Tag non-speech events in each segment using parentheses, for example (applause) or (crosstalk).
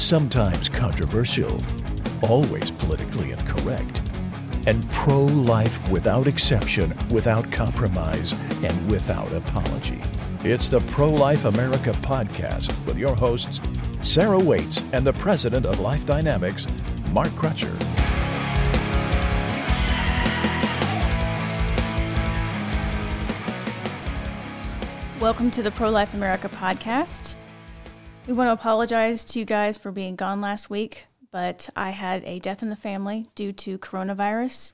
sometimes controversial, always politically incorrect, and pro life without exception, without compromise, and without apology. It's the Pro Life America podcast with your hosts, Sarah Waits and the president of Life Dynamics, Mark Crutcher. Welcome to the Pro Life America podcast. We want to apologize to you guys for being gone last week, but I had a death in the family due to coronavirus.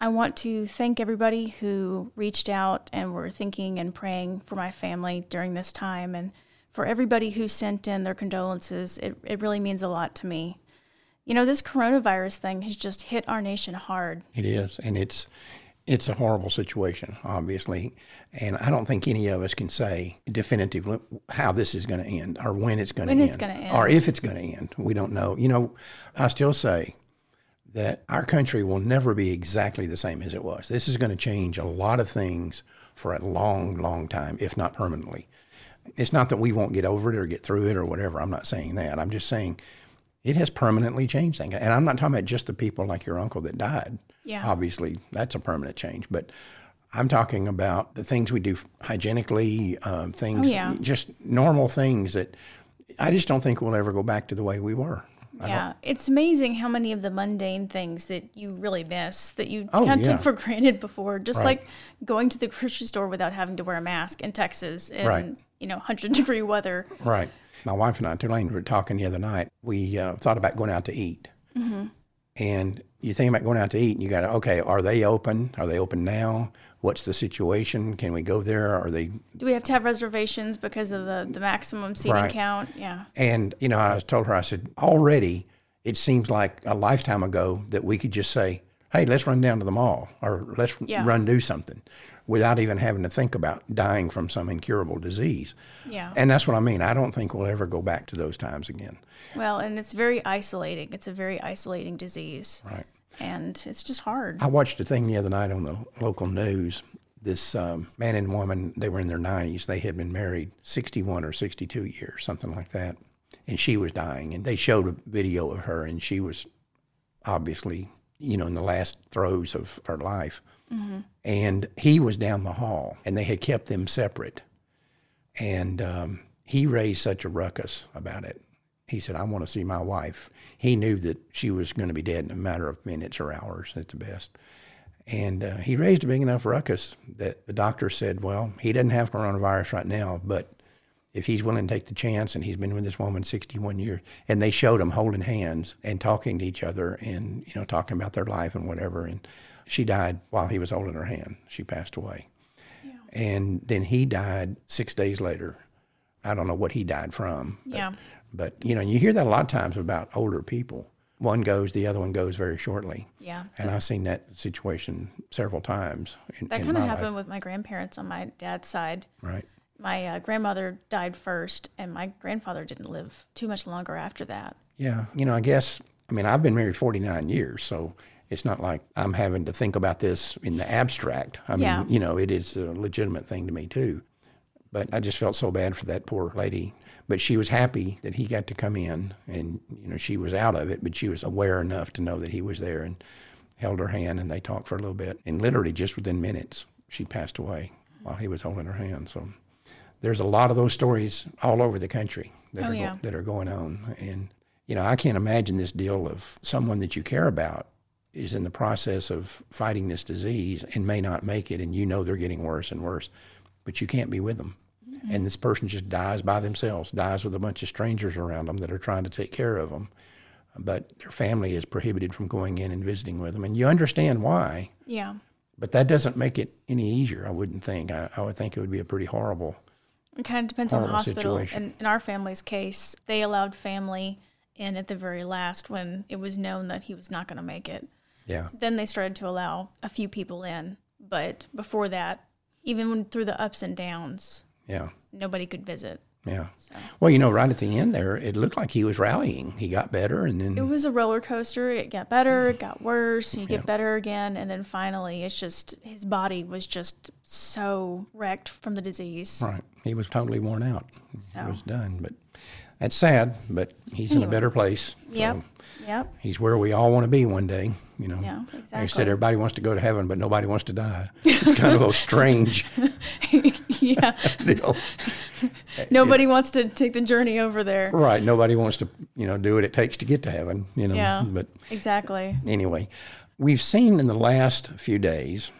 I want to thank everybody who reached out and were thinking and praying for my family during this time, and for everybody who sent in their condolences. It, it really means a lot to me. You know, this coronavirus thing has just hit our nation hard. It is, and it's it's a horrible situation, obviously, and I don't think any of us can say definitively how this is going to end or when it's going to end, end. or if it's going to end. We don't know. You know, I still say that our country will never be exactly the same as it was. This is going to change a lot of things for a long, long time, if not permanently. It's not that we won't get over it or get through it or whatever. I'm not saying that. I'm just saying it has permanently changed things. And I'm not talking about just the people like your uncle that died. Yeah. Obviously, that's a permanent change. But I'm talking about the things we do hygienically, um, things, Oh, yeah. just normal things that I just don't think we'll ever go back to the way we were. Yeah, it's amazing how many of the mundane things that you really miss that you Oh, kind of yeah. took for granted before, just Right. like going to the grocery store without having to wear a mask in Texas in Right. you know hundred (laughs) degree weather. Right. My wife and I, Tulane, were talking the other night. We uh, thought about going out to eat. And you think about going out to eat, and you got to, okay, are they open? Are they open now? What's the situation? Can we go there? Are they Do we have to have reservations because of the the maximum seating Right. count? Yeah, And, you know, I was told her, I said, already it seems like a lifetime ago that we could just say, hey, let's run down to the mall or let's Yeah. run do something without even having to think about dying from some incurable disease. yeah. And that's what I mean. I don't think we'll ever go back to those times again. well, and it's very isolating. It's a very isolating disease, Right. And it's just hard. I watched a thing the other night on the local news. This um, man and woman, they were in their 90s. They had been married 61 or 62 years, something like that. And she was dying. And they showed a video of her, and she was obviously, you know, in the last throes of her life. And he was down the hall, and they had kept them separate. And um, he raised such a ruckus about it. He said, I want to see my wife. He knew that she was going to be dead in a matter of minutes or hours at the best. And uh, he raised a big enough ruckus that the doctor said, Well, he doesn't have coronavirus right now, but if he's willing to take the chance and he's been with this woman 61 years, and they showed him holding hands and talking to each other and, you know, talking about their life and whatever. And she died while he was holding her hand. She passed away. And then he died six days later. I don't know what he died from. Yeah. But, you know, you hear that a lot of times about older people. One goes, the other one goes very shortly. Yeah. And I've seen that situation several times in, That kind of happened life. with my grandparents on my dad's side. Right. My uh, grandmother died first, and my grandfather didn't live too much longer after that. Yeah. You know, I guess, I mean, I've been married 49 years, so it's not like I'm having to think about this in the abstract. I mean, Yeah. you know, it is a legitimate thing to me too. But I just felt so bad for that poor lady. But she was happy that he got to come in and, you know, she was out of it, but she was aware enough to know that he was there and held her hand and they talked for a little bit. And literally just within minutes, she passed away while he was holding her hand. So there's a lot of those stories all over the country that, Oh, are, go- that are going on. And, you know, I can't imagine this deal of someone that you care about is in the process of fighting this disease and may not make it, and you know they're getting worse and worse, but you can't be with them. And this person just dies by themselves, dies with a bunch of strangers around them that are trying to take care of them. But their family is prohibited from going in and visiting with them. And you understand why, Yeah. but that doesn't make it any easier, I wouldn't think. I, I would think it would be a pretty horrible. It kind of depends on the hospital. situation. And in our family's case, they allowed family in at the very last when it was known that he was not going to make it. Yeah. Then they started to allow a few people in. But before that, even through the ups and downs, Yeah. nobody could visit. Yeah. Well, you know, right at the end there, it looked like he was rallying. He got better, and then It was a roller coaster. It got better, it got worse, you get better again, and then finally, it's just his body was just so wrecked from the disease. right, he was totally worn out. So. He was done. But That's sad, but he's in a better place. So Yep. Yep. he's where we all want to be one day. You know, Yeah, Like I said, everybody wants to go to heaven, but nobody wants to die. It's kind of a (laughs) strange (laughs) yeah. (laughs) deal. Nobody wants to take the journey over there. Right. Nobody wants to, you know, do what it takes to get to heaven, you know. Yeah. But Exactly. anyway, we've seen in the last few days,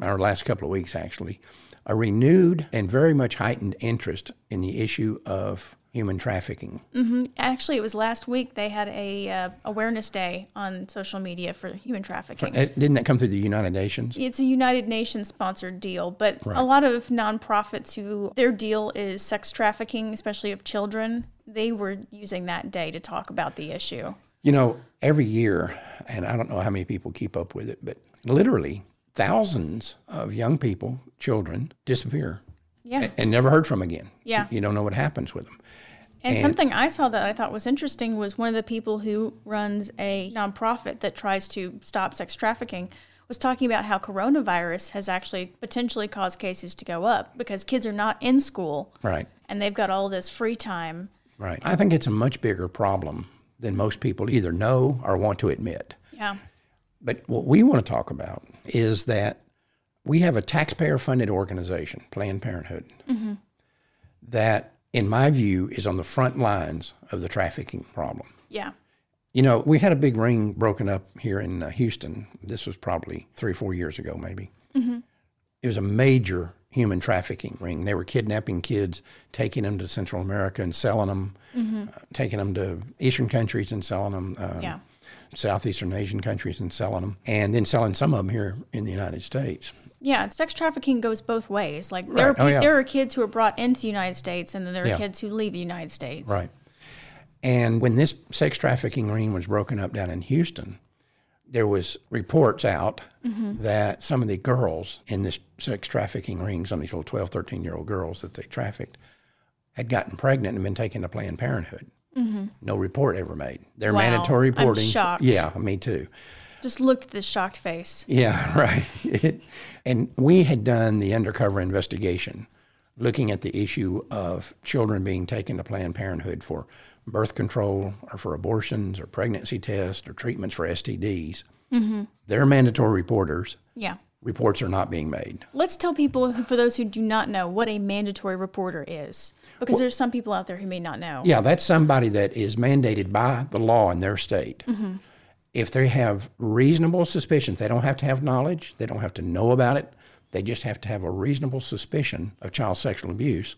our last couple of weeks actually, a renewed and very much heightened interest in the issue of human trafficking. Actually, it was last week they had a uh, awareness day on social media for human trafficking. Uh, Didn't that come through the United Nations? It's a United Nations sponsored deal, but a lot of nonprofits who their deal is sex trafficking, especially of children, they were using that day to talk about the issue. You know, every year, and I don't know how many people keep up with it, but literally thousands of young people, children, disappear Yeah. and never heard from again. Yeah. You don't know what happens with them. And, something I saw that I thought was interesting was one of the people who runs a nonprofit that tries to stop sex trafficking was talking about how coronavirus has actually potentially caused cases to go up because kids are not in school Right. and they've got all this free time. Right. I think it's a much bigger problem than most people either know or want to admit. Yeah. But what we want to talk about is that we have a taxpayer funded organization, Planned Parenthood, that, in my view, is on the front lines of the trafficking problem. Yeah. You know, we had a big ring broken up here in uh, Houston. This was probably three or four years ago, maybe. It was a major human trafficking ring. They were kidnapping kids, taking them to Central America and selling them, uh, taking them to Eastern countries and selling them. Uh, Yeah. Southeastern Asian countries and selling them, and then selling some of them here in the United States. Yeah, sex trafficking goes both ways. Like there are Oh, yeah. there are kids who are brought into the United States, and then there are Yeah. kids who leave the United States. Right. And when this sex trafficking ring was broken up down in Houston, there was reports out mm-hmm. that some of the girls in this sex trafficking ring, some of these little 12, 13 year old girls that they trafficked, had gotten pregnant and been taken to Planned Parenthood. Mm-hmm. No report ever made. They're Wow. mandatory I'm reporting. shocked. Yeah, me too. Just looked at this shocked face. Yeah, (laughs) right. It, and we had done the undercover investigation looking at the issue of children being taken to Planned Parenthood for birth control or for abortions or pregnancy tests or treatments for STDs. Mm-hmm. They're mandatory reporters. Yeah. Reports are not being made. Let's tell people, for those who do not know, what a mandatory reporter is, because there's some people out there who may not know. Yeah, that's somebody that is mandated by the law in their state. Mm-hmm. If they have reasonable suspicions, they don't have to have knowledge, they don't have to know about it, they just have to have a reasonable suspicion of child sexual abuse.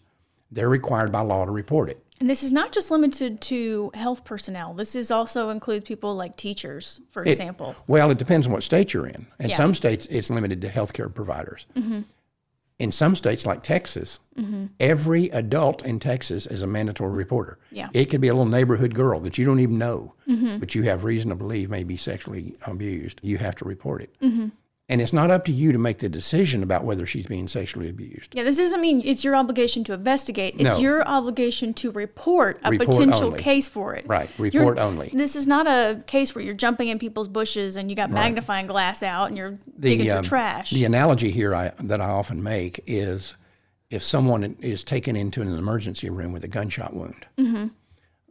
They're required by law to report it. And this is not just limited to health personnel. This is also includes people like teachers, for It- example. Well, it depends on what state you're in. In Yeah. some states, it's limited to healthcare providers. Mm-hmm. In some states, like Texas, mm-hmm. every adult in Texas is a mandatory reporter. Yeah. It could be a little neighborhood girl that you don't even know, mm-hmm. but you have reason to believe may be sexually abused. You have to report it. And it's not up to you to make the decision about whether she's being sexually abused. Yeah, this doesn't mean it's your obligation to investigate. It's No. your obligation to report a Report potential only. case for it. Right, You're- report only. This is not a case where you're jumping in people's bushes and you got magnifying glass out and you're digging through um, trash. The analogy here I, that I often make is if someone is taken into an emergency room with a gunshot wound,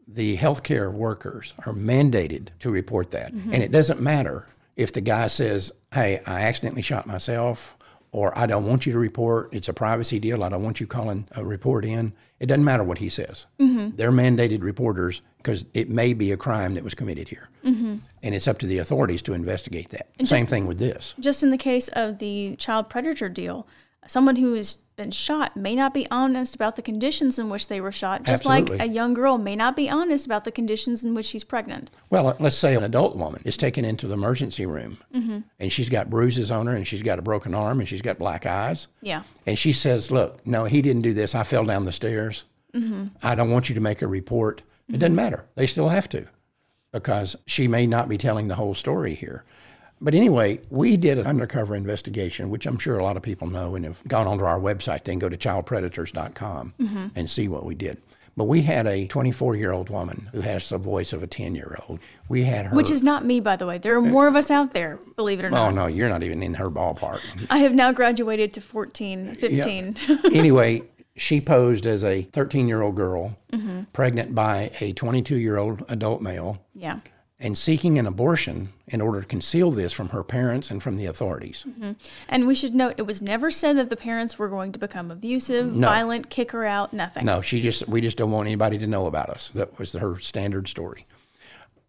the healthcare workers are mandated to report that. And it doesn't matter if the guy says, Hey, I accidentally shot myself, or I don't want you to report. It's a privacy deal. I don't want you calling a report in. It doesn't matter what he says. Mm-hmm. They're mandated reporters because it may be a crime that was committed here. Mm-hmm. And it's up to the authorities to investigate that. Same thing with this. Just in the case of the child predator deal, someone who has been shot may not be honest about the conditions in which they were shot, just like a young girl may not be honest about the conditions in which she's pregnant. Well, let's say an adult woman is taken into the emergency room mm-hmm. and she's got bruises on her and she's got a broken arm and she's got black eyes. Yeah. And she says, Look, no, he didn't do this. I fell down the stairs. Mm-hmm. I don't want you to make a report. It doesn't mm-hmm. matter. They still have to because she may not be telling the whole story here. But anyway, we did an undercover investigation, which I'm sure a lot of people know and have gone onto our website. They can go to childpredators.com mm-hmm. and see what we did. But we had a 24 year old woman who has the voice of a 10 year old. We had her. Which is not me, by the way. There are more of us out there, believe it or not. Oh, no, you're not even in her ballpark. I have now graduated to 14, 15. (laughs) anyway, She posed as a 13 year old girl, mm-hmm. pregnant by a 22 year old adult male, Yeah. And seeking an abortion in order to conceal this from her parents and from the authorities. Mm-hmm. And we should note it was never said that the parents were going to become abusive, violent, kick her out, nothing. No, she just we just don't want anybody to know about us. That was her standard story.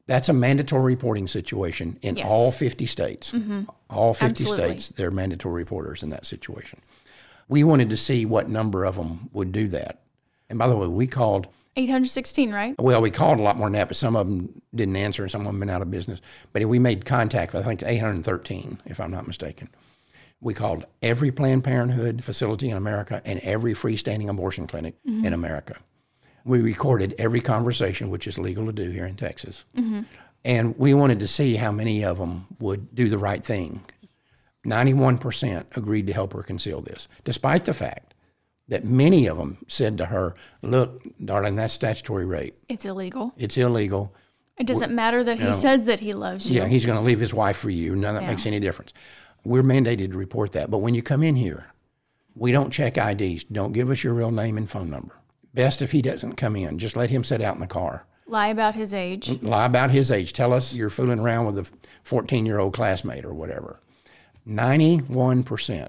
That's a mandatory reporting situation in Yes. all 50 states. Mm-hmm. All 50 Absolutely. states, they're mandatory reporters in that situation. We wanted to see what number of them would do that. And by the way, we called 816, right? well, we called a lot more than that, but some of them didn't answer and some of them been out of business. But we made contact with, I think, 813, if I'm not mistaken. We called every Planned Parenthood facility in America and every freestanding abortion clinic in mm-hmm. America. We recorded every conversation, which is legal to do here in Texas. Mm-hmm. And we wanted to see how many of them would do the right thing. 91% agreed to help her conceal this, despite the fact that many of them said to her, Look, darling, that's statutory rape. It's illegal. It's illegal. It doesn't matter that he says that he loves you. Yeah, he's going to leave his wife for you. None of that Yeah. makes any difference. We're mandated to report that. But when you come in here, we don't check IDs. Don't give us your real name and phone number. Best if he doesn't come in. Just let him sit out in the car. Lie about his age. Lie about his age. Tell us you're fooling around with a 14 year old classmate or whatever. 91%.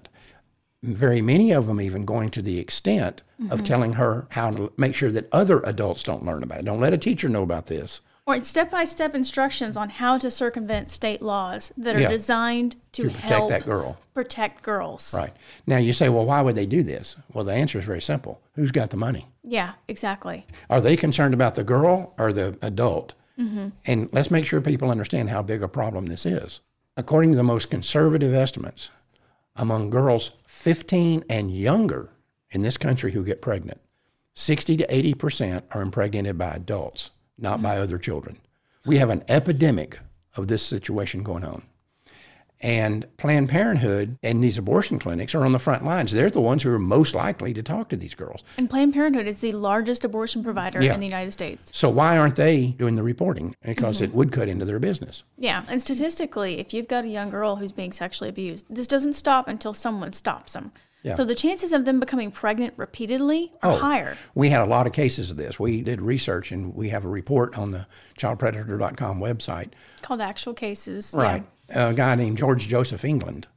Very many of them even going to the extent of mm-hmm. telling her how to make sure that other adults don't learn about it. Don't let a teacher know about this. Or it's step by step instructions on how to circumvent state laws that are Yeah. designed to, To protect help that girl. protect girls. Right. Now you say, well, why would they do this? Well, the answer is very simple. Who's got the money? Yeah, exactly. Are they concerned about the girl or the adult? Mm-hmm. And let's make sure people understand how big a problem this is. According to the most conservative estimates, among girls 15 and younger in this country who get pregnant, 60 to 80% are impregnated by adults, not by mm-hmm. other children. We have an epidemic of this situation going on. And Planned Parenthood and these abortion clinics are on the front lines. They're the ones who are most likely to talk to these girls. And Planned Parenthood is the largest abortion provider Yeah. in the United States. So why aren't they doing the reporting? Because mm-hmm. it would cut into their business. Yeah, and statistically, if you've got a young girl who's being sexually abused, this doesn't stop until someone stops them. Yeah. So the chances of them becoming pregnant repeatedly are Oh. higher. We had a lot of cases of this. We did research and we have a report on the childpredator.com website. Called actual cases. Yeah. A guy named George Joseph England.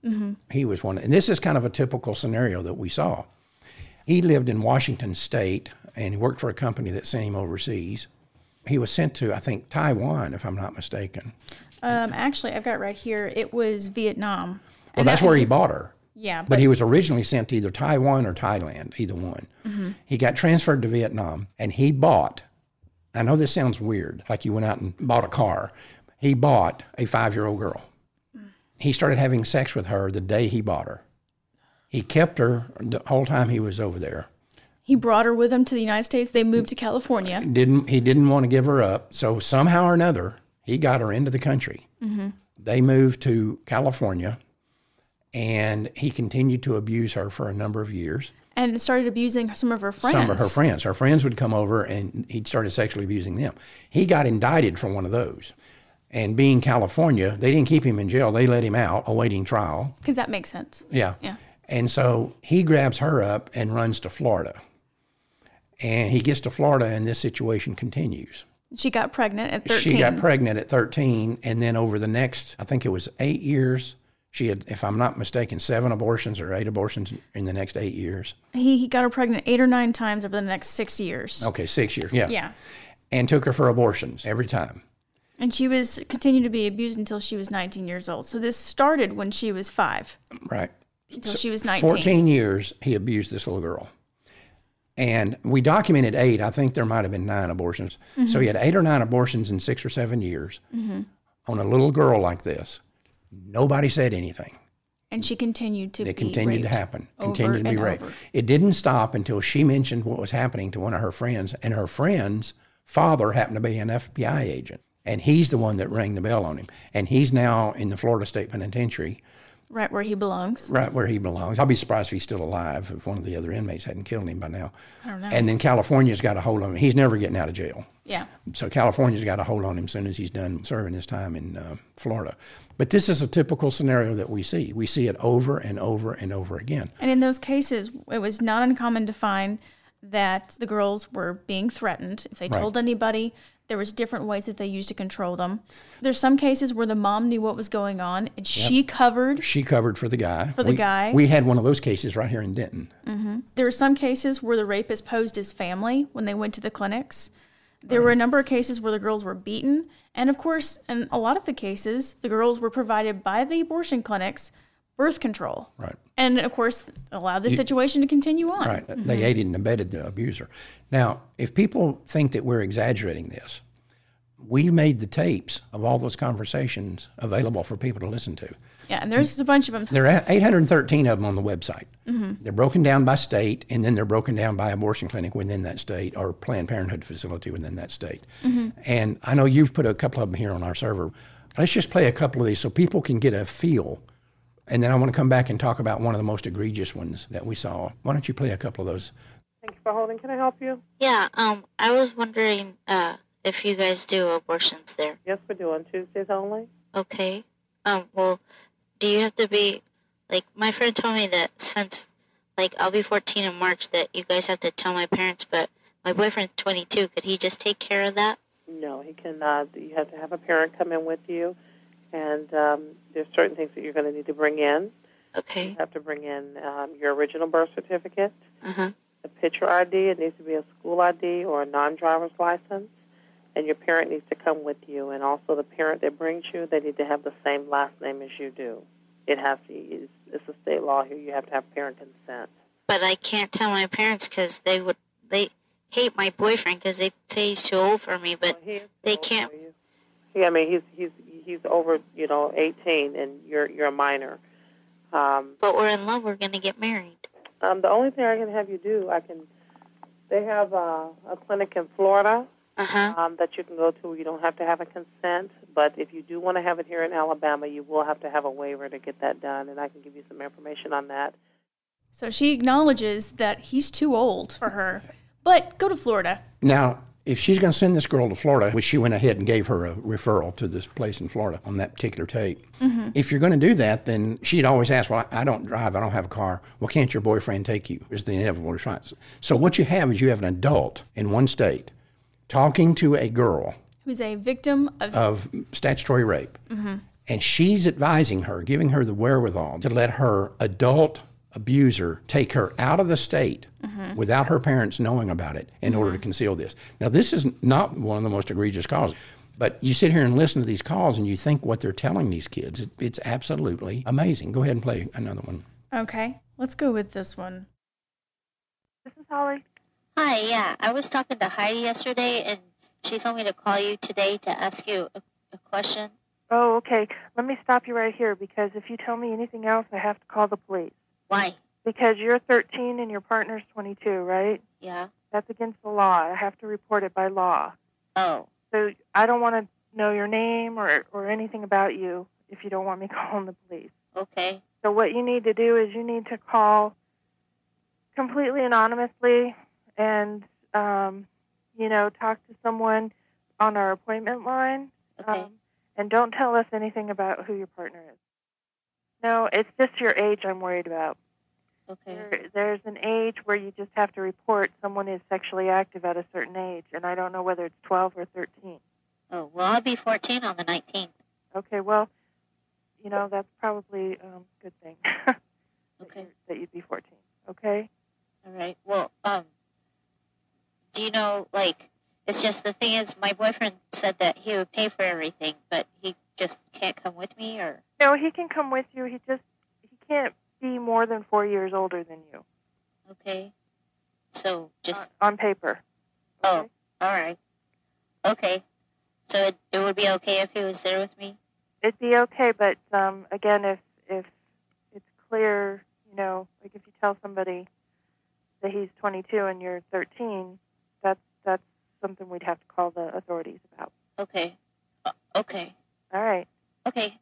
He was one. And this is kind of a typical scenario that we saw. He lived in Washington State and he worked for a company that sent him overseas. He was sent to, I think, Taiwan, if I'm not mistaken. Um, actually, I've got right here. It was Vietnam. Well, that's that- where he bought her. Yeah, But he was originally sent to either Taiwan or Thailand, either one. He got transferred to Vietnam and he bought, I know this sounds weird, like you went out and bought a car. He bought a five year old girl. He started having sex with her the day he bought her. He kept her the whole time he was over there. he brought her with him to the United States. They moved to California. Didn't he didn't want to give her up. So somehow or another, he got her into the country. Mm-hmm. They moved to California and he continued to abuse her for a number of years. and started abusing some of her friends. some of her friends. Her friends would come over and he'd started sexually abusing them. He got indicted for one of those. And being California, they didn't keep him in jail. They let him out awaiting trial. Because that makes sense. Yeah. Yeah. And so he grabs her up and runs to Florida. And he gets to Florida and this situation continues. She got pregnant at 13. She got pregnant at 13 and then over the next, I think it was 8 years, she had if I'm not mistaken, 7 abortions or 8 abortions in the next 8 years. he, he got her pregnant eight or nine times over the next six years. Okay, 6 years. Yeah. Yeah. And took her for abortions every time. And she was continued to be abused until she was 19 years old. So this started when she was five Right. until she was 19. 14 years he abused this little girl. And we documented eight. I think there might have been nine abortions. So he mm-hmm. had eight or nine abortions in six or seven years mm-hmm. on a little girl like this. Nobody said anything. And she continued to It be continued to happen. Continued to be raped. over. It didn't stop until she mentioned what was happening to one of her friends, and her friend's father happened to be an FBI agent, and he's the one that rang the bell on him. And he's now in the Florida State Penitentiary, Right where he belongs. right where he belongs. I'll be surprised if he's still alive if one of the other inmates hadn't killed him by now. I don't know. And then California's got a hold on him. He's never getting out of jail. yeah. So California's got a hold on him as soon as he's done serving his time in uh, Florida. But this is a typical scenario that we see. We see it over and over and over again. And in those cases, it was not uncommon to find that the girls were being threatened. If they told anybody, there was different ways that they used to control them. There's some cases where the mom knew what was going on and she covered. She covered for the guy. For the guy. We had one of those cases right here in Denton. Mm-hmm. There were some cases where the rapist posed as family when they went to the clinics. There were a number of cases where the girls were beaten. And of course, in a lot of the cases, the girls were provided by the abortion clinics birth control. Right. And of course, allowed the situation to continue on. Right. They mm-hmm. aided and abetted the abuser. Now, if people think that we're exaggerating this, we've made the tapes of all those conversations available for people to listen to. Yeah, and there's a bunch of them. There are 813 of them on the website. Mm-hmm. They're broken down by state, and then they're broken down by abortion clinic within that state or Planned Parenthood facility within that state. Mm-hmm. And I know you've put a couple of them here on our server. Let's just play a couple of these so people can get a feel. And then I want to come back and talk about one of the most egregious ones that we saw. Why don't you play a couple of those? Thank you for holding. Can I help you? Yeah, um, I was wondering uh, if you guys do abortions there. Yes, we do on Tuesdays only. Okay. Um, well, do you have to be like my friend told me that since like I'll be 14 in March that you guys have to tell my parents, but my boyfriend's 22. Could he just take care of that? No, he cannot. You have to have a parent come in with you, and um, there's certain things that you're going to need to bring in. Okay. You have to bring in um, your original birth certificate, Uh huh. a picture ID. It needs to be a school ID or a non-driver's license, and your parent needs to come with you. And also, the parent that brings you, they need to have the same last name as you do. It has to. It's, it's a state law here. You have to have parent consent. But I can't tell my parents because they would they hate my boyfriend because they say he's too old for me. But Well, they can't- Yeah, I mean he's he's he's over you know 18 and you're you're a minor. Um, but we're in love. We're gonna get married. um, the only thing I can have you do, I can. They have uh, a clinic in Florida Uh huh. um, that you can go to. You don't have to have a consent, but if you do want to have it here in Alabama, you will have to have a waiver to get that done, and I can give you some information on that. So she acknowledges that he's too old for her. But go to Florida. Now, if she's going to send this girl to Florida, which she went ahead and gave her a referral to this place in Florida on that particular tape. Mm-hmm. If you're going to do that, then she'd always ask, Well, I I don't drive, I don't have a car. Well, can't your boyfriend take you? Is the inevitable response. So, what you have is you have an adult in one state talking to a girl Who's a victim of of statutory rape. Mm-hmm. And she's advising her, giving her the wherewithal to let her adult abuser take her out of the state without her parents knowing about it in order to conceal this. Now, this is not one of the most egregious calls. But you sit here and listen to these calls and you think what they're telling these kids. It, it's absolutely amazing. Go ahead and play another one. Okay, let's go with this one. This is Holly. Hi. Yeah, I was talking to Heidi yesterday, and she told me to call you today to ask you a, a question. Oh, okay. Let me stop you right here because if you tell me anything else, I have to call the police. Why? Because you're 13 and your partner's 22, right? Yeah. That's against the law. I have to report it by law. Oh. So I don't want to know your name or, or anything about you if you don't want me (laughs) calling the police. Okay. So what you need to do is you need to call completely anonymously and, um, you know, talk to someone on our appointment line. Okay. Um, and don't tell us anything about who your partner is. No, it's just your age I'm worried about. okay. There, there's an age where you just have to report someone is sexually active at a certain age, and I don't know whether it's 12 or 13. Oh, well, I'll be 14 on the 19th. Okay, well, you know, that's probably um, a good thing (laughs) that, Okay. that you'd be 14. Okay? All right. Well, um, do you know, like, it's just the thing is, my boyfriend said that he would pay for everything, but he just can't come with me, or No, he can come with you. He just he can't be more than four years older than you okay. So just uh, on paper. oh, all right. Okay. So it it would be okay if he was there with me. It'd be okay, but um, again, if if it's clear, you know, like if you tell somebody that he's 22 and you're 13, that's that's something we'd have to call the authorities about. Okay. Uh, okay. All right. Okay.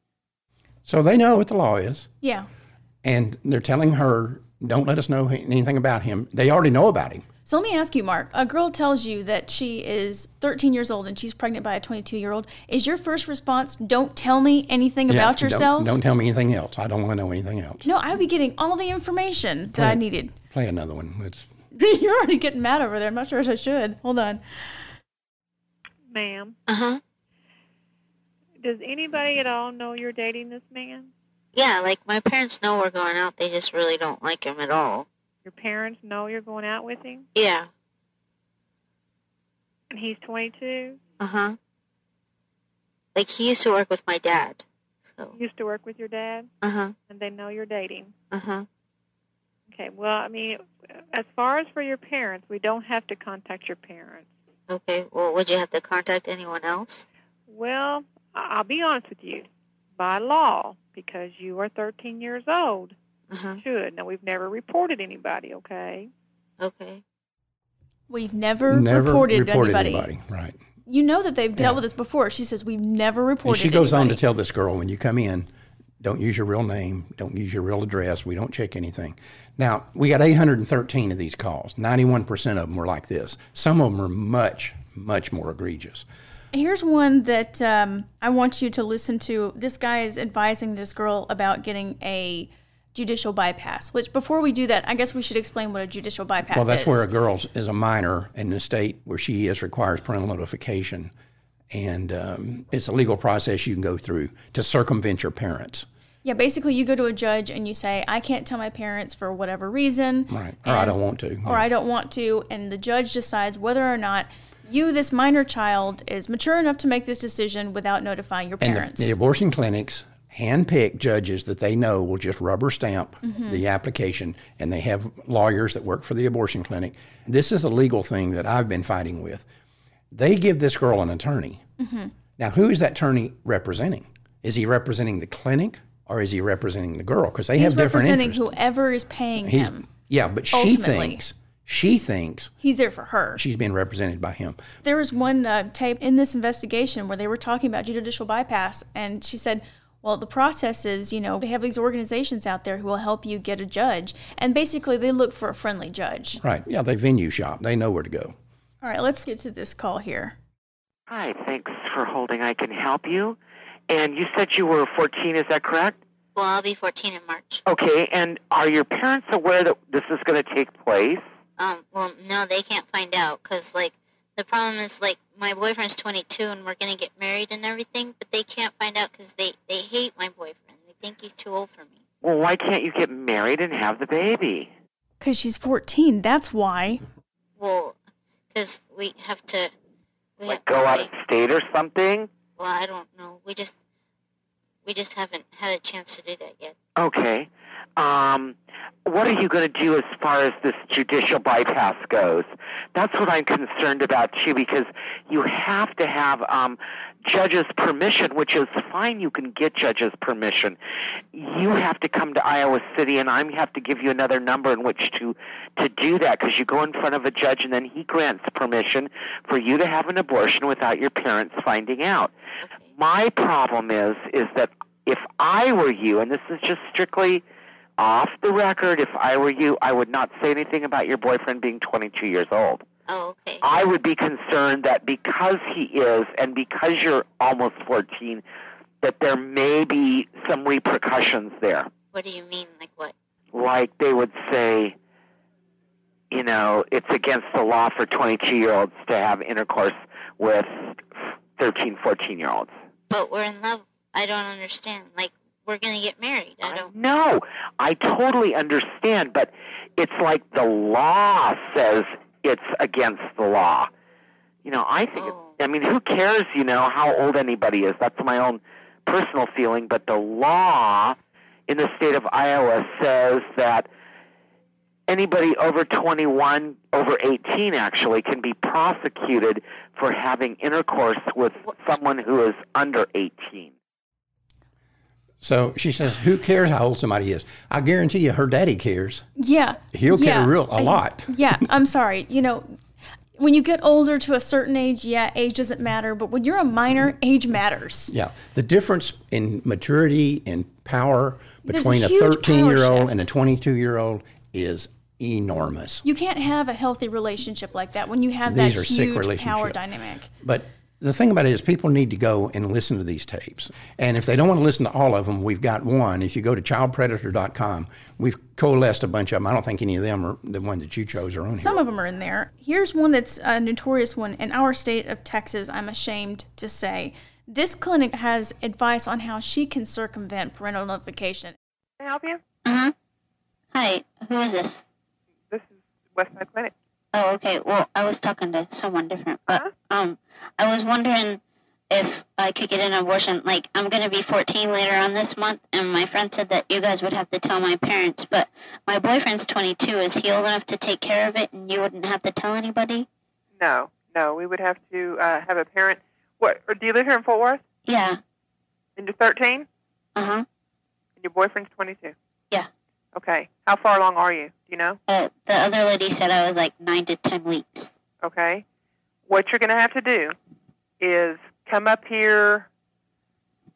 So they know what the law is, Yeah. and they're telling her, "Don't let us know anything about him." They already know about him. So let me ask you, Mark. A girl tells you that she is 13 years old and she's pregnant by a 22 year old. Is your first response, don't tell me anything Yeah, about don't- yourself? Don't, tell me anything else. I don't want to know anything else. no, I would be getting all the information that I needed. Play another one. Let's. (laughs) You're already getting mad over there. I'm not sure if I should. Hold on. Ma'am, Uh huh. Does anybody at all know you're dating this man? Yeah, like my parents know we're going out. They just really don't like him at all. Your parents know you're going out with him, Yeah. and he's 22. Uh huh. Like he used to work with my dad. So. Used to work with your dad, Uh huh. and they know you're dating. Uh huh. Okay. Well, I mean, as far as for your parents, we don't have to contact your parents. Okay. Well, would you have to contact anyone else? Well, I'll be honest with you. By law, because you are 13 years old, Uh huh. should. Now, we've never reported anybody, okay? Okay. We've never, Never reported, reported anybody. anybody. Right. You know that they've dealt Yeah. with this before. She says, We've never And reported she goes on to tell this girl when you come in, don't use your real name, don't use your real address, we don't check anything. Now, we got 813 of these calls. 91% of them were like this. Some of them are much, much more egregious. Here's one that um, I want you to listen to. This guy is advising this girl about getting a judicial bypass. Which, before we do that, I guess we should explain what a judicial bypass Well, that's is. where a girl is a minor in the state where she is requires parental notification. And um, it's a legal process you can go through to circumvent your parents. yeah, basically, you go to a judge and you say, "I can't tell my parents for whatever reason," Right. Or I don't want to. or I don't want to, and the judge decides whether or not you, this minor child, is mature enough to make this decision without notifying your And the, parents. the abortion clinics handpick judges that they know will just rubber stamp Mm-hmm. the application, and they have lawyers that work for the abortion clinic. This is a legal thing that I've been fighting with. They give this girl an attorney. Mm-hmm. Now, who is that attorney representing? Is he representing the clinic or is he representing the girl? Because they He's have different representing interests. whoever is paying He's- him. yeah, but she thinks she thinks He's there for her. she's being represented by him. There was one uh, tape in this investigation where they were talking about judicial bypass, and she said, Well, the process is, you know, they have these organizations out there who will help you get a judge. And basically, they look for a friendly judge. Right? Yeah, they venue shop. They know where to go. All right, let's get to this call here. Hi, thanks for holding. I can help you. And you said you were 14, is that correct? Well, I'll be 14 in March. Okay, and are your parents aware that this is going to take place? Um. Well, no, they can't find out because like the problem is like my boyfriend's 22 and we're gonna get married and everything, but they can't find out because they they hate my boyfriend. They think he's too old for me. Well, why can't you get married and have the baby? Because she's 14, that's why. Well, because we have to. We Like have go to out wait. of state or something? Well, I don't know. We just we just haven't had a chance to do that yet. Okay. Um, what are you going to do as far as this judicial bypass goes? That's what I'm concerned about too, because you have to have um, judges' permission, which is fine. You can get judges' permission. You have to come to Iowa City, and I have to give you another number in which to to do that, because you go in front of a judge, and then he grants permission for you to have an abortion without your parents finding out. My problem is is that if I were you, and this is just strictly off the record, if I were you, I would not say anything about your boyfriend being 22 years old. Oh, okay. I would be concerned that because he is, and because you're almost 14, that there may be some repercussions there. What do you mean? Like what? Like they would say, you know, it's against the law for 22 year olds to have intercourse with 13, 14 year olds. But we're in love. I don't understand. Like we're gonna get married. I don't. No, I totally understand, but it's like the law says it's against the law. You know, I think. Oh. I mean, who cares? You know how old anybody is. That's my own personal feeling. But the law in the state of Iowa says that anybody over 21, over 18 actually, can be prosecuted for having intercourse with someone who is under 18. So she says, "Who cares how old somebody is? I guarantee you, her daddy cares. Yeah. He'll yeah, care real a I- lot. yeah, I'm sorry. You know, when you get older to a certain age, yeah, age doesn't matter. But when you're a minor, age matters. Yeah, the difference in maturity and power a between a 13 year old shift. and a 22 year old is enormous. You can't have a healthy relationship like that when you have These that huge power dynamic. But the thing about it is, people need to go and listen to these tapes. And if they don't want to listen to all of them, we've got one. If you go to childpredator.com, we've coalesced a bunch of them. I don't think any of them are the one that you chose are on here. Some of them are in there. Here's one that's a notorious one in our state of Texas. I'm ashamed to say. This clinic has advice on how she can circumvent parental notification. Can I help you? Uh huh. Hi, who is this? This is Westside Clinic. Oh, okay. Well, I was talking to someone different, but Uh-huh. um, I was wondering if I could get an abortion. Like, I'm gonna be 14 later on this month, and my friend said that you guys would have to tell my parents. But my boyfriend's 22. Is he old enough to take care of it, and you wouldn't have to tell anybody? No, no, we would have to uh, have a parent. What? Or do you live here in Fort Worth? Yeah. And you're 13, Uh huh. and your boyfriend's 22. Yeah. Okay. How far along are you? You know? Uh, the other lady said I was like nine to ten weeks. Okay. What you're going to have to do is come up here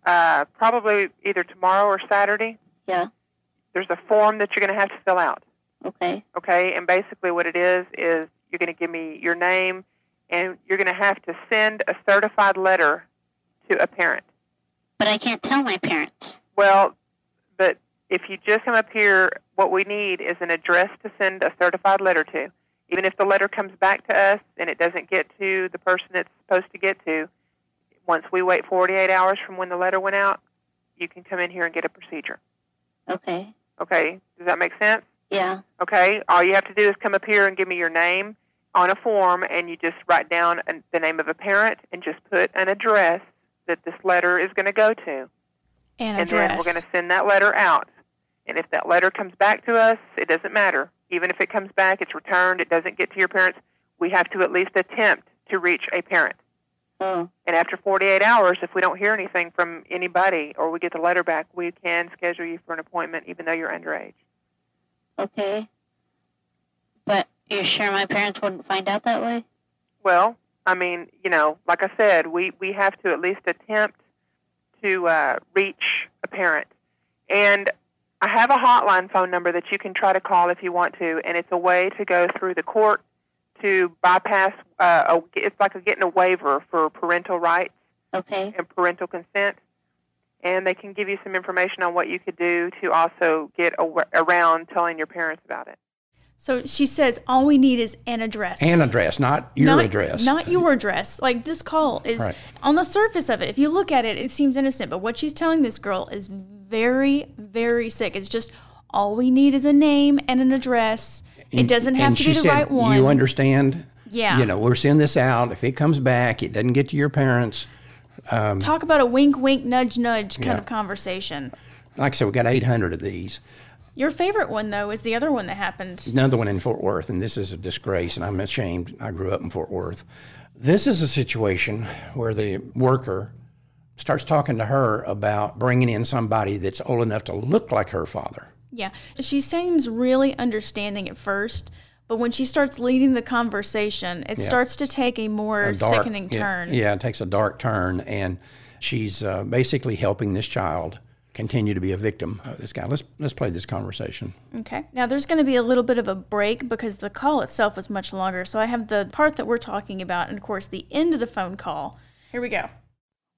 uh, probably either tomorrow or Saturday. Yeah. There's a form that you're going to have to fill out. Okay. Okay. And basically, what it is is you're going to give me your name, and you're going to have to send a certified letter to a parent. But I can't tell my parents. Well, but if you just come up here, what we need is an address to send a certified letter to. Even if the letter comes back to us and it doesn't get to the person it's supposed to get to, once we wait 48 hours from when the letter went out, you can come in here and get a procedure. Okay. Okay? Does that make sense? Yeah. Okay? All you have to do is come up here and give me your name on a form, and you just write down an- the name of a parent and just put an address that this letter is going to go to And and then we're going to send that letter out. And if that letter comes back to us, it doesn't matter. Even if it comes back, it's returned, it doesn't get to your parents, we have to at least attempt to reach a parent. Oh. And after 48 hours, if we don't hear anything from anybody or we get the letter back, we can schedule you for an appointment even though you're underage. Okay. But you're sure my parents wouldn't find out that way? Well, I mean, you know, like I said, we, we have to at least attempt to uh, reach a parent. And I have a hotline phone number that you can try to call if you want to, and it's a way to go through the court to bypass. Uh, a, it's like a, getting a waiver for parental rights Okay. and parental consent, and they can give you some information on what you could do to also get awa around telling your parents about it. So she says all we need is an address. An address, not your not, address. Not your address. Like this call is Right. on the surface of it. If you look at it, it seems innocent. But what she's telling this girl is very, very sick. It's just all we need is a name and an address. it doesn't have to be the said, right one. You understand? Yeah. You know, we're sending this out. If it comes back, it doesn't get to your parents. Um, Talk about a wink, wink, nudge, nudge kind Yeah. of conversation. Like I said, we got 800 of these. Your favorite one though is the other one that happened. Another one in Fort Worth, and this is a disgrace, and I'm ashamed. I grew up in Fort Worth. This is a situation where the worker starts talking to her about bringing in somebody that's old enough to look like her father. Yeah. She seems really understanding at first, but when she starts leading the conversation, it starts to take a more A dark- sickening yeah, turn. Yeah, it takes a dark turn, and she's uh, basically helping this child continue to be a victim of this guy. Let's let's play this conversation. Okay. Now there's going to be a little bit of a break because the call itself was much longer. So I have the part that we're talking about, and of course the end of the phone call. Here we go.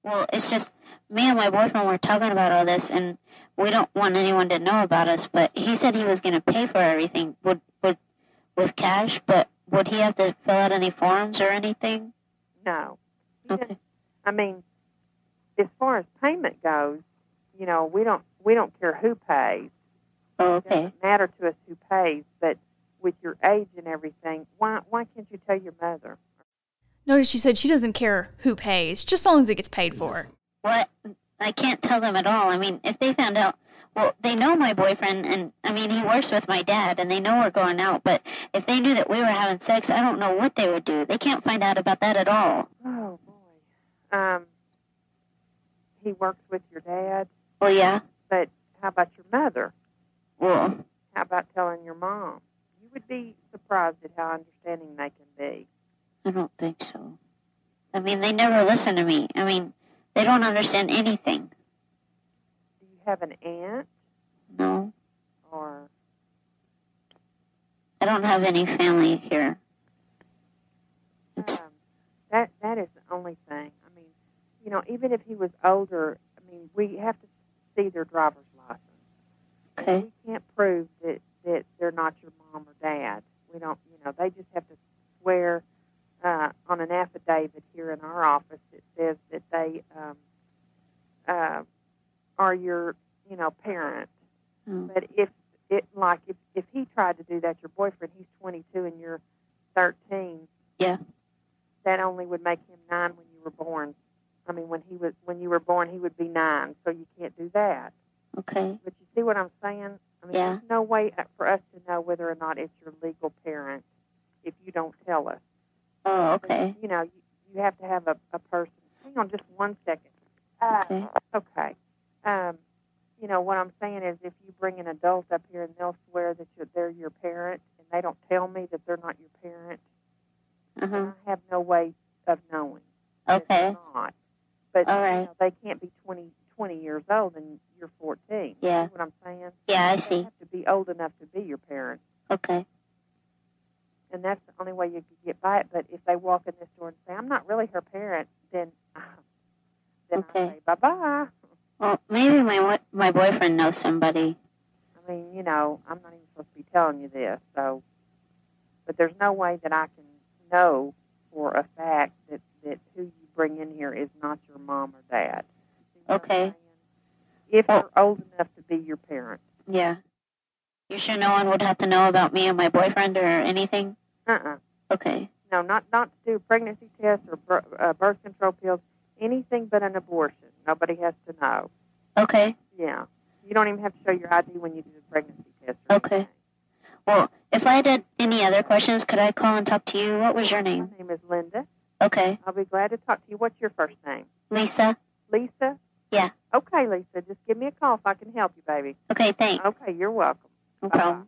Well, it's just me and my boyfriend were talking about all this, and we don't want anyone to know about us. But he said he was going to pay for everything would would with cash. But would he have to fill out any forms or anything? No. Okay. I mean, as far as payment goes, you know, we don't we don't care who pays. Oh, It okay. doesn't matter to us who pays, but with your age and everything, why why can't you tell your mother? Notice she said she doesn't care who pays, just as long as it gets paid for. What? I can't tell them at all. I mean, if they found out, well, they know my boyfriend, and I mean, he works with my dad, and they know we're going out. But if they knew that we were having sex, I don't know what they would do. They can't find out about that at all. Oh boy. Um, he works with your dad, Well, yeah. but how about your mother? Well, How about telling your mom? You would be surprised at how understanding they can be. I don't think so. I mean, they never listen to me. I mean, they don't understand anything. Do you have an aunt No, or I don't have any family here. Um, that? That is the only thing. I mean, you know, even if he was older, I mean, we have to see their driver's license. okay. We can't prove that that they're not your mom or dad. We don't. You know, they just have to swear uh, on an affidavit here in our office that says that they um, uh, are your, you know, parent. Oh, But if it like if if he tried to do that, your boyfriend, he's 22 and you're 13. Yeah. That only would make him nine when you were born. I mean, when he was when you were born, he would be nine. So you can't do that. okay. But you see what I'm saying? I mean, Yeah. there's no way uh, for us to know whether or not it's your legal parent if you don't tell us. Oh, okay. You know, you, you have to have a, a person. Hang on just one second. Uh, Okay. Okay. Um, you know, what I'm saying is if you bring an adult up here and they'll swear that you're, they're your parent and they don't tell me that they're not your parent, uh-huh. I have no way of knowing. Okay. Not. But All you know, they can't be 20, 20 years old and you're 14. Yeah. See what I'm saying? Yeah, I They see. have to be old enough to be your parent. Okay. and that's the only way you could get by it. But if they walk in this door and say, "I'm not really her parent," then uh, then Okay. I say, "Bye bye." Well, maybe my my boyfriend knows somebody. I mean, you know, I'm not even supposed to be telling you this, so. But there's no way that I can know for a fact that that who you bring in here is not your mom or dad. What I'm Okay. If Well- they're old enough to be your parent. Yeah. You sure no one would have to know about me and my boyfriend or anything? Uh-uh. Okay. No, not not to do pregnancy tests or uh, birth control pills. Anything but an abortion. Nobody has to know. Okay. Yeah. You don't even have to show your ID when you do the pregnancy test. Okay. anything. Well, if I had any other questions, could I call and talk to you? What was your name? My name is Linda. Okay. I'll be glad to talk to you. What's your first name? Lisa? Lisa? Yeah. Okay, Lisa. Just give me a call if I can help you, baby. Okay, thanks. Okay, you're welcome. No problem.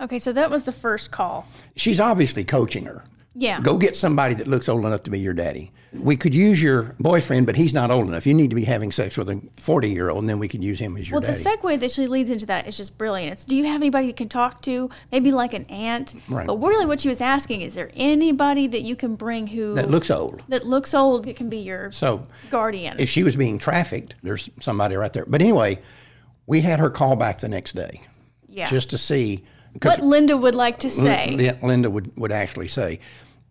Okay, so that was the first call. She's obviously coaching her. Yeah. Go get somebody that looks old enough to be your daddy. We could use your boyfriend, but he's not old enough. You need to be having sex with a 40 year old, and then we could use him as your Well, the daddy. segue that she leads into that is just brilliant. It's do you have anybody you can talk to? Maybe like an aunt. Right. But really, what she was asking is there anybody that you can bring who that looks old. that looks old that can be your So guardian? if she was being trafficked, there's somebody right there. But anyway, we had her call back the next day yeah. just to see. What Linda would like to say. Lin- Linda would, would actually say.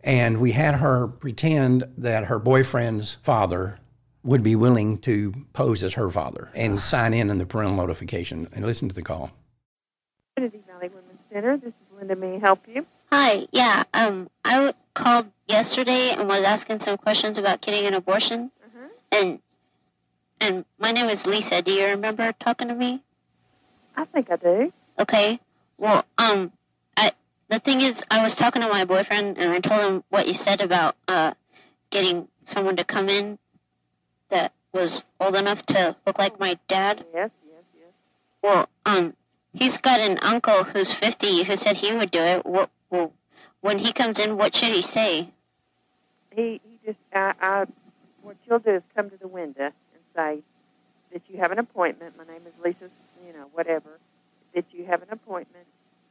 And we had her pretend that her boyfriend's father would be willing to pose as her father and sign in in the parental notification and listen to the call. Trinity Valley Women's Center. This is Linda. May I help you? Hi. Yeah. Um, I w- called yesterday and was asking some questions about getting an abortion, and and my name is Lisa. Do you remember talking to me? I think I do. Okay. Well, um, I the thing is, I was talking to my boyfriend, and I told him what you said about uh getting someone to come in that was old enough to look like my dad. Yes, yes, yes. Well, um, he's got an uncle who's fifty who said he would do it. What? Well, when he comes in, what should he say? He he just I, I what you'll do is come to the window and say that you have an appointment. My name is Lisa. You know whatever that you have an appointment,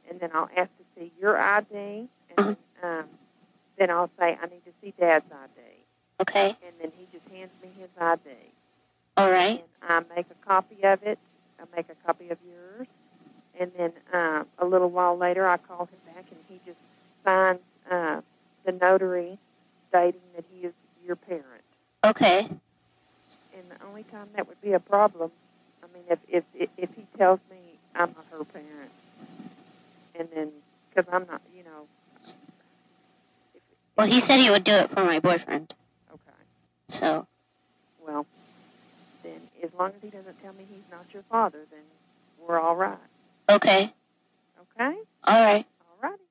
and then I'll ask to see your ID, and then, um, then I'll say I need to see Dad's ID, Okay. and then he just hands me his ID, All right. and I make a copy of it. I make a copy of yours, and then um, a little while later I call him back, and he just signs uh, the notary stating that he is your parent. Okay. And the only time that would be a problem, I mean, if if, if he tells me I'm not her parent, and then because I'm not, you know. If, Well, he said he would do it for my boyfriend. okay. So, Well, then as long as he doesn't tell me he's not your father, then we're all right. okay. Okay. All right. All righty.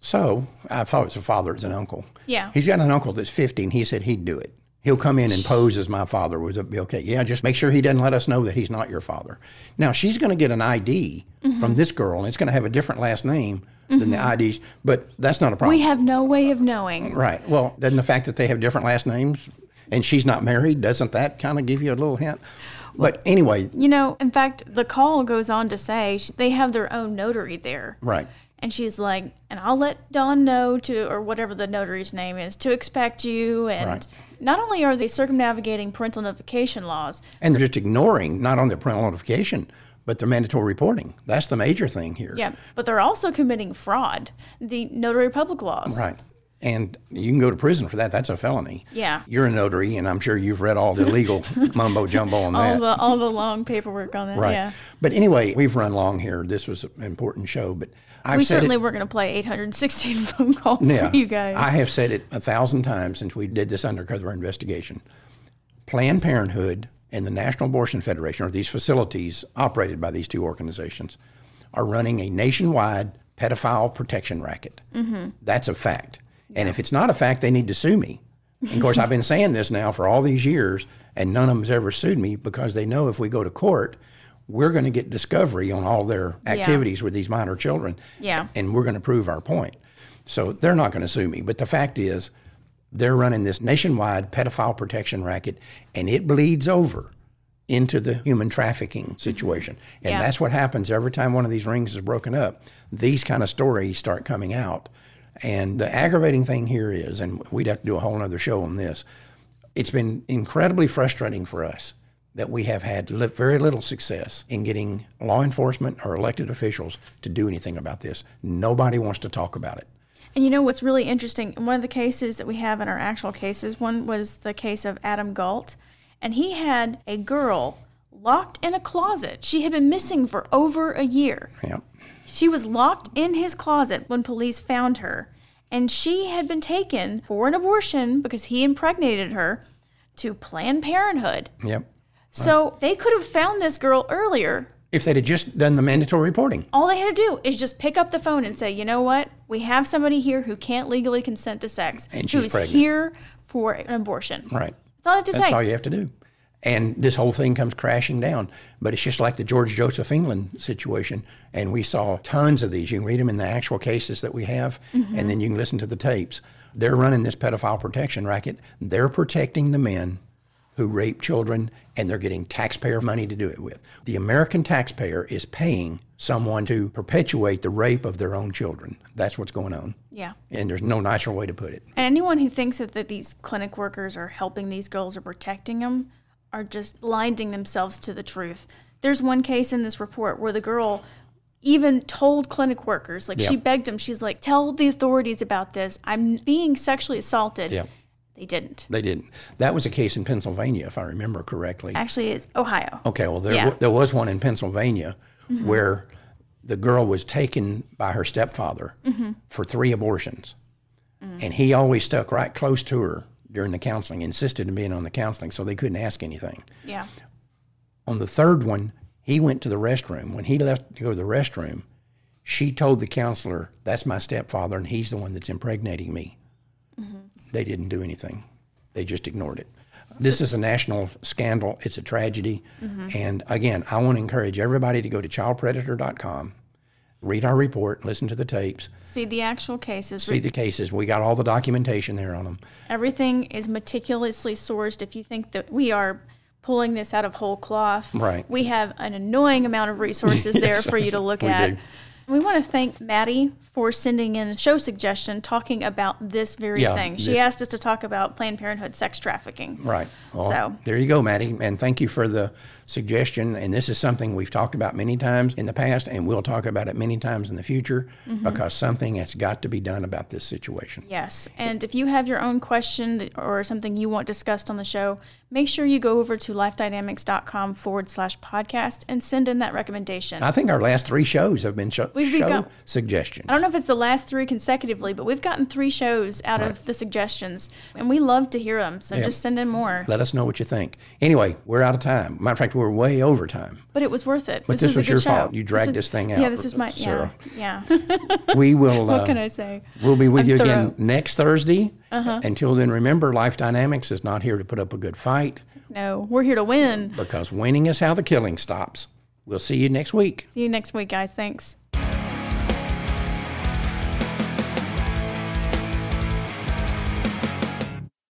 So I thought it was a father, it's an uncle. yeah. He's got an uncle that's 50, and he said he'd do it. He'll come in and pose as my father. Would it be okay? Yeah, just make sure he doesn't let us know that he's not your father. Now, she's going to get an ID from this girl, and it's going to have a different last name than the IDs, but that's not a problem. We have no way of knowing. Right. Well, doesn't the fact that they have different last names and she's not married, doesn't that kind of give you a little hint? But anyway, You know, in fact, the call goes on to say they have their own notary there. right. And she's like, and I'll let Dawn know to, or whatever the notary's name is, to expect you. And Right. Not only are they circumnavigating parental notification laws, And they're just ignoring not only the parental notification, but the mandatory reporting. That's the major thing here. yeah, but they're also committing fraud, the notary public laws. Right. And you can go to prison for that. That's a felony. Yeah. You're a notary, and I'm sure you've read all the legal (laughs) mumbo jumbo on All that. the all the long paperwork on that. right. Yeah. But anyway, we've run long here. This was an important show, but I've we certainly it, were going to play 816 (laughs) phone calls yeah, for you guys. I have said it a thousand times since we did this undercover investigation. Planned Parenthood and the National Abortion Federation, or these facilities operated by these two organizations, are running a nationwide pedophile protection racket. Mm-hmm. That's a fact. And if it's not a fact, they need to sue me. And of course, I've been saying this now for all these years, and none of them them's ever sued me because they know if we go to court, we're going to get discovery on all their activities with these minor children. Yeah. And we're going to prove our point. So they're not going to sue me. But the fact is, they're running this nationwide pedophile protection racket, and it bleeds over into the human trafficking situation. And Yeah. that's what happens every time one of these rings is broken up. These kind of stories start coming out. And the aggravating thing here is, and we'd have to do a whole other show on this, it's been incredibly frustrating for us that we have had li- very little success in getting law enforcement or elected officials to do anything about this. Nobody wants to talk about it. And you know what's really interesting? One of the cases that we have in our actual cases, one was the case of Adam Galt, and he had a girl locked in a closet. She had been missing for over a year. Yeah. She was locked in his closet when police found her, and she had been taken for an abortion because he impregnated her to Planned Parenthood. Yep. So they could have found this girl earlier. If they'd have just done the mandatory reporting. All they had to do is just pick up the phone and say, you know what? We have somebody here who can't legally consent to sex, And she's who's pregnant. here for an abortion. Right. That's all I have to That's say. That's all you have to do. And this whole thing comes crashing down. But it's just like the George Joseph England situation. And we saw tons of these. You can read them in the actual cases that we have, Mm-hmm. and then you can listen to the tapes. They're running this pedophile protection racket. They're protecting the men who rape children, and they're getting taxpayer money to do it with. The American taxpayer is paying someone to perpetuate the rape of their own children. That's what's going on. yeah. And there's no nicer way to put it. And anyone who thinks that, that these clinic workers are helping these girls or protecting them are just blinding themselves to the truth. There's one case in this report where the girl even told clinic workers, like she begged them, she's like, tell the authorities about this. I'm being sexually assaulted. Yeah. They didn't. They didn't. That was a case in Pennsylvania, if I remember correctly. Actually, it's Ohio. Okay, well, there, Yeah. wa- there was one in Pennsylvania mm-hmm. where the girl was taken by her stepfather mm-hmm. for three abortions. Mm. And he always stuck right close to her during the counseling, insisted on being on the counseling, so they couldn't ask anything. Yeah. On the third one, he went to the restroom. When he left to go to the restroom, she told the counselor, That's my stepfather, and he's the one that's impregnating me. Mm-hmm. They didn't do anything, they just ignored it. This is a national scandal. It's a tragedy. Mm-hmm. And again, I want to encourage everybody to go to childpredator.com, read our report, listen to the tapes, See the actual cases. see the cases. We got all the documentation there on them. Everything is meticulously sourced. If you think that we are pulling this out of whole cloth, Right. we have an annoying amount of resources (laughs) there for you to look at. do. We want to thank Maddie for sending in a show suggestion talking about this very Yeah, thing. She this- asked us to talk about Planned Parenthood sex trafficking. Right. Well, So- there you go, Maddie. And thank you for the suggestion. And this is something we've talked about many times in the past, and we'll talk about it many times in the future Mm-hmm. because something has got to be done about this situation. Yes. And if you have your own question or something you want discussed on the show, make sure you go over to lifedynamics.com forward slash podcast and send in that recommendation. I think our last three shows have been sho- We've- show got- suggestions. I don't know if it's the last three consecutively, but we've gotten three shows out of the suggestions, and we love to hear them. So just send in more. Let us know what you think. Anyway, we're out of time. Matter of fact, we're way over time. But it was worth it. But this was, was your show. fault. You dragged this thing out, Yeah, this is my Sarah. yeah, yeah. We will. (laughs) what uh, can I say? We'll be with I'm you again thorough. Uh-huh. next Thursday. Uh-huh. Until then, remember, Life Dynamics is not here to put up a good fight No, we're here to win. because winning is how the killing stops. We'll see you next week. See you next week, guys. Thanks.